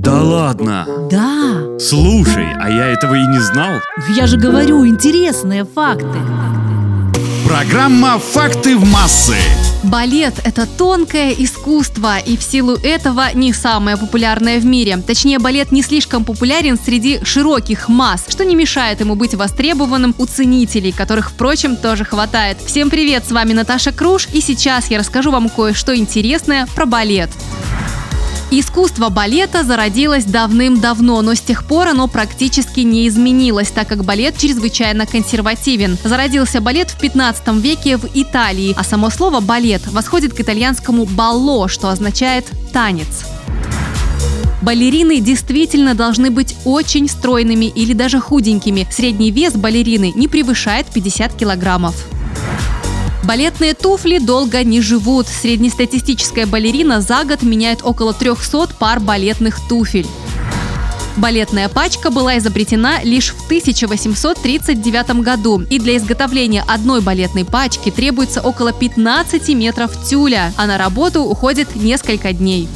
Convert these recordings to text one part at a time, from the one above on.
Да ладно. Да, Слушай, а я этого и не знал. я же говорю, интересные факты. Программа «Факты в массы». Балет – это тонкое искусство, и в силу этого не самое популярное в мире. Точнее, балет не слишком популярен среди широких масс, что не мешает ему быть востребованным у ценителей, которых, впрочем, тоже хватает. Всем привет, с вами Наташа Круш, и сейчас я расскажу вам кое-что интересное про балет. Искусство балета зародилось давным-давно, но с тех пор оно практически не изменилось, так как балет чрезвычайно консервативен. Зародился балет в 15 веке в Италии, а само слово «балет» восходит к итальянскому «балло», что означает «танец». Балерины действительно должны быть очень стройными или даже худенькими. Средний вес балерины не превышает 50 килограммов. Балетные туфли долго не живут. Среднестатистическая балерина за год меняет около 300 пар балетных туфель. Балетная пачка была изобретена лишь в 1839 году, и для изготовления одной балетной пачки требуется около 15 метров тюля, а на работу уходит несколько дней.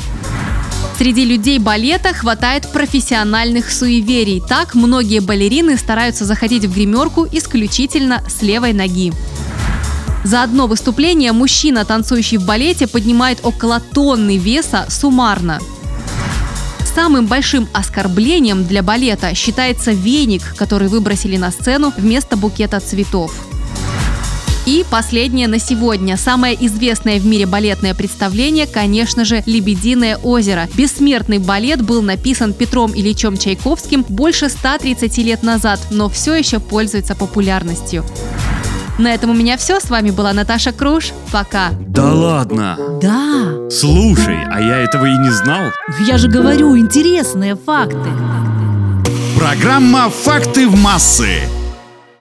Среди людей балета хватает профессиональных суеверий. Так многие балерины стараются заходить в гримерку исключительно с левой ноги. За одно выступление мужчина, танцующий в балете, поднимает около тонны веса суммарно. Самым большим оскорблением для балета считается веник, который выбросили на сцену вместо букета цветов. И последнее на сегодня. Самое известное в мире балетное представление, конечно же, «Лебединое озеро». Бессмертный балет был написан Петром Ильичем Чайковским больше 130 лет назад, но все еще пользуется популярностью. На этом у меня все. С вами была Наташа Круш. Пока. Да ладно. Да, Слушай, а я этого и не знал. я же говорю, интересные факты. Программа «Факты в массы».